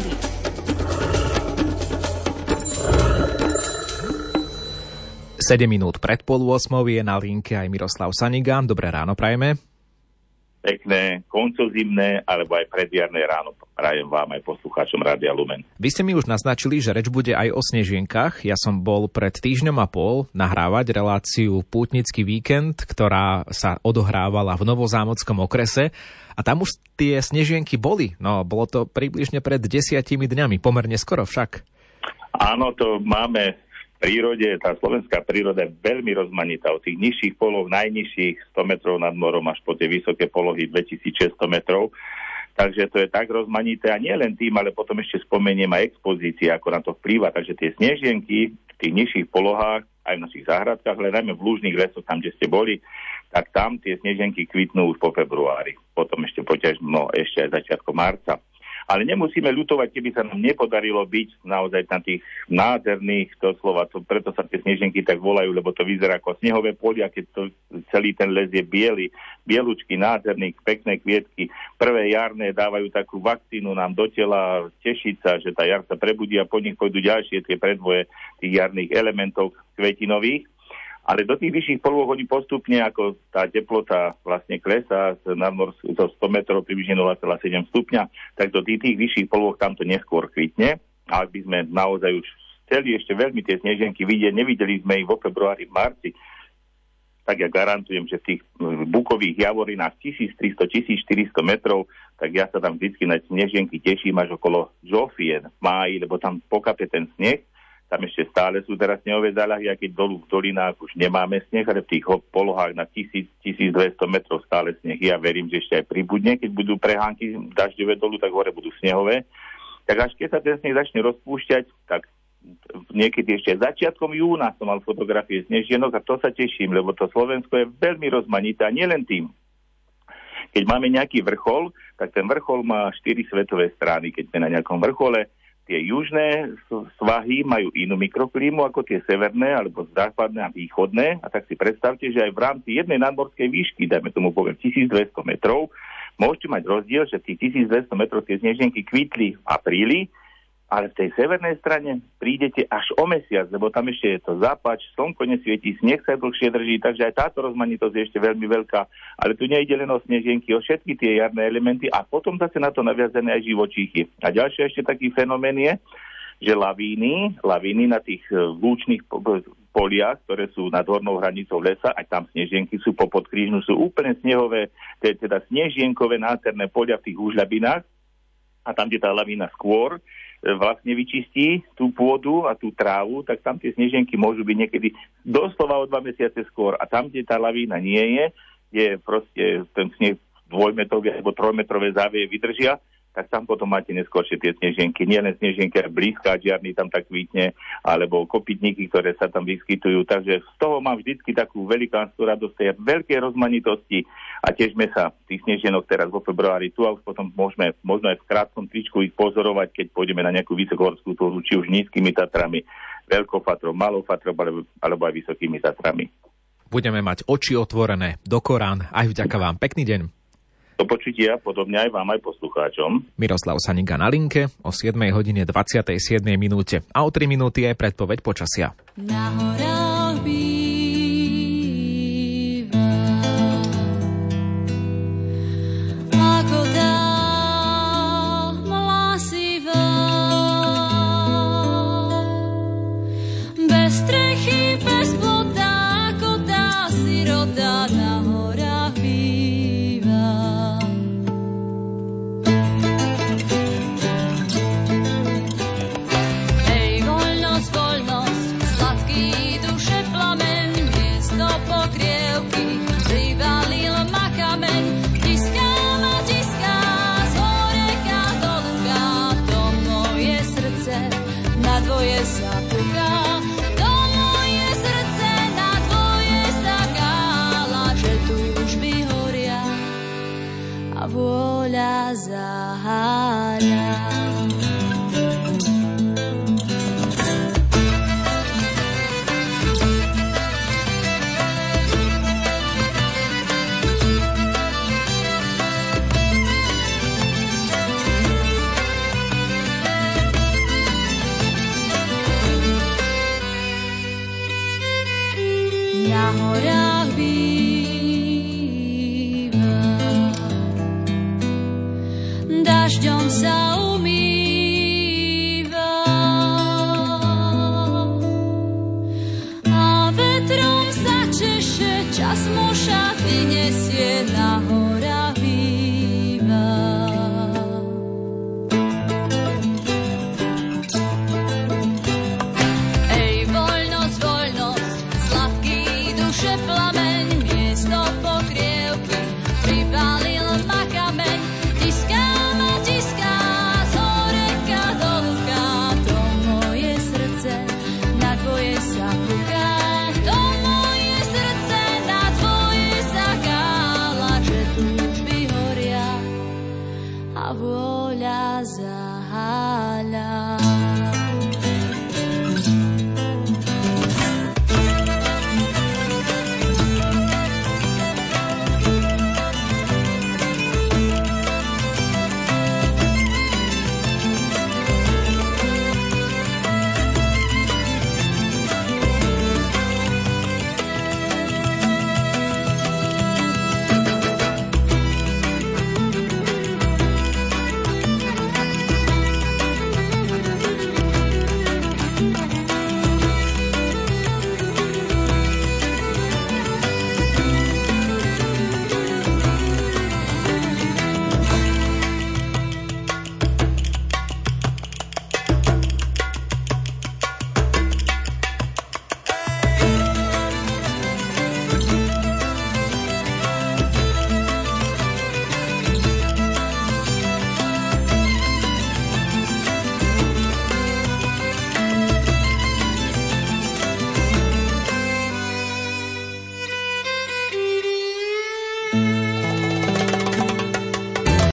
prírody. Sedem minút pred pol 8 je na linke aj Miroslav Saniga. Dobré ráno prajeme. Pekné, koncozimné alebo aj predjarné ráno prajem vám aj poslucháčom Rádia Lumen. Vy ste mi už naznačili, že reč bude aj o snežienkach. Ja som bol pred týždňom a pol nahrávať reláciu Pútnický víkend, ktorá sa odohrávala v Novozámockom okrese a tam už tie snežienky boli. No, bolo to približne pred desiatimi dňami, pomerne skoro však. Áno, to máme prírode, tá slovenská príroda je veľmi rozmanitá. Od tých nižších polov, najnižších 100 metrov nad morom až po tie vysoké polohy 2600 metrov. Takže to je tak rozmanité a nie len tým, ale potom ešte spomeniem aj expozície, ako na to vplýva. Takže tie snežienky v tých nižších polohách, aj v našich záhradkách, ale najmä v lúžnych lesoch, tam, kde ste boli, tak tam tie snežienky kvitnú už po februári. Potom ešte poťažno ešte aj začiatkom marca. Ale nemusíme ľutovať, keby sa nám nepodarilo byť naozaj na tých nádherných, to slova, to, preto sa tie sneženky tak volajú, lebo to vyzerá ako snehové polia, keď to, celý ten les je biely, bielučky, nádherný, pekné kvietky. Prvé jarné dávajú takú vakcínu nám do tela, tešiť sa, že tá jar sa prebudí a po nich pôjdu ďalšie tie predvoje tých jarných elementov kvetinových ale do tých vyšších polôch oni postupne, ako tá teplota vlastne klesá z nadmorskú zo 100 metrov približne 0,7 stupňa, tak do tých, tých vyšších polôch tam to neskôr kvitne. A ak by sme naozaj už chceli ešte veľmi tie sneženky vidieť, nevideli sme ich vo februári, v marci, tak ja garantujem, že v tých bukových javorinách 1300-1400 metrov, tak ja sa tam vždy na sneženky teším až okolo Žofie v máji, lebo tam pokape ten sneh tam ešte stále sú teraz snehové záľahy, a keď dolu v dolinách už nemáme sneh, ale v tých polohách na 1000-1200 metrov stále sneh. Ja verím, že ešte aj pribudne, keď budú prehánky dažďové dolu, tak hore budú snehové. Tak až keď sa ten sneh začne rozpúšťať, tak niekedy ešte začiatkom júna som mal fotografie snežienok a to sa teším, lebo to Slovensko je veľmi rozmanité a nielen tým. Keď máme nejaký vrchol, tak ten vrchol má štyri svetové strany. Keď sme na nejakom vrchole, tie južné svahy majú inú mikroklímu ako tie severné alebo západné a východné. A tak si predstavte, že aj v rámci jednej nadmorskej výšky, dajme tomu poviem 1200 metrov, môžete mať rozdiel, že tých 1200 metrov tie sneženky kvitli v apríli ale v tej severnej strane prídete až o mesiac, lebo tam ešte je to zápač, slnko nesvietí, sneh sa dlhšie drží, takže aj táto rozmanitosť je ešte veľmi veľká. Ale tu nejde len o snežienky, o všetky tie jarné elementy a potom zase na to naviazené aj živočíchy. A ďalší ešte taký fenomén je, že lavíny, lavíny na tých e, lúčných poliach, ktoré sú nad hornou hranicou lesa, aj tam snežienky sú po podkrížnu, sú úplne snehové, teda snežienkové nádherné polia v tých úžľabinách a tam, kde tá lavína skôr vlastne vyčistí tú pôdu a tú trávu, tak tam tie sneženky môžu byť niekedy doslova o dva mesiace skôr. A tam, kde tá lavína nie je, je proste ten sneh dvojmetrový alebo trojmetrové závie vydržia, tak tam potom máte neskôršie tie sneženky. Nie len sneženky, ale blízka žiarny tam tak kvítne, alebo kopytníky, ktoré sa tam vyskytujú. Takže z toho mám vždycky takú velikánsku radosť tej veľkej rozmanitosti a tiežme sa tých sneženok teraz vo februári tu a už potom môžeme možno aj v krátkom tričku ich pozorovať, keď pôjdeme na nejakú vysokohorskú túru, či už nízkymi Tatrami, veľkofatrom, malofatrom alebo, alebo aj vysokými Tatrami. Budeme mať oči otvorené do Korán. Aj vďaka vám. Pekný deň. Do počutia, podobne aj vám, aj poslucháčom. Miroslav Saninga na linke o 7 hodine 27 minúte a o 3 minúty je predpoveď počasia. Na vôľa zaháňa. dažďom sa umýva. A vetrom sa češe, čas mu šaty nesie na horách býva. Ej, voľnosť, voľnosť, sladký duše plamen,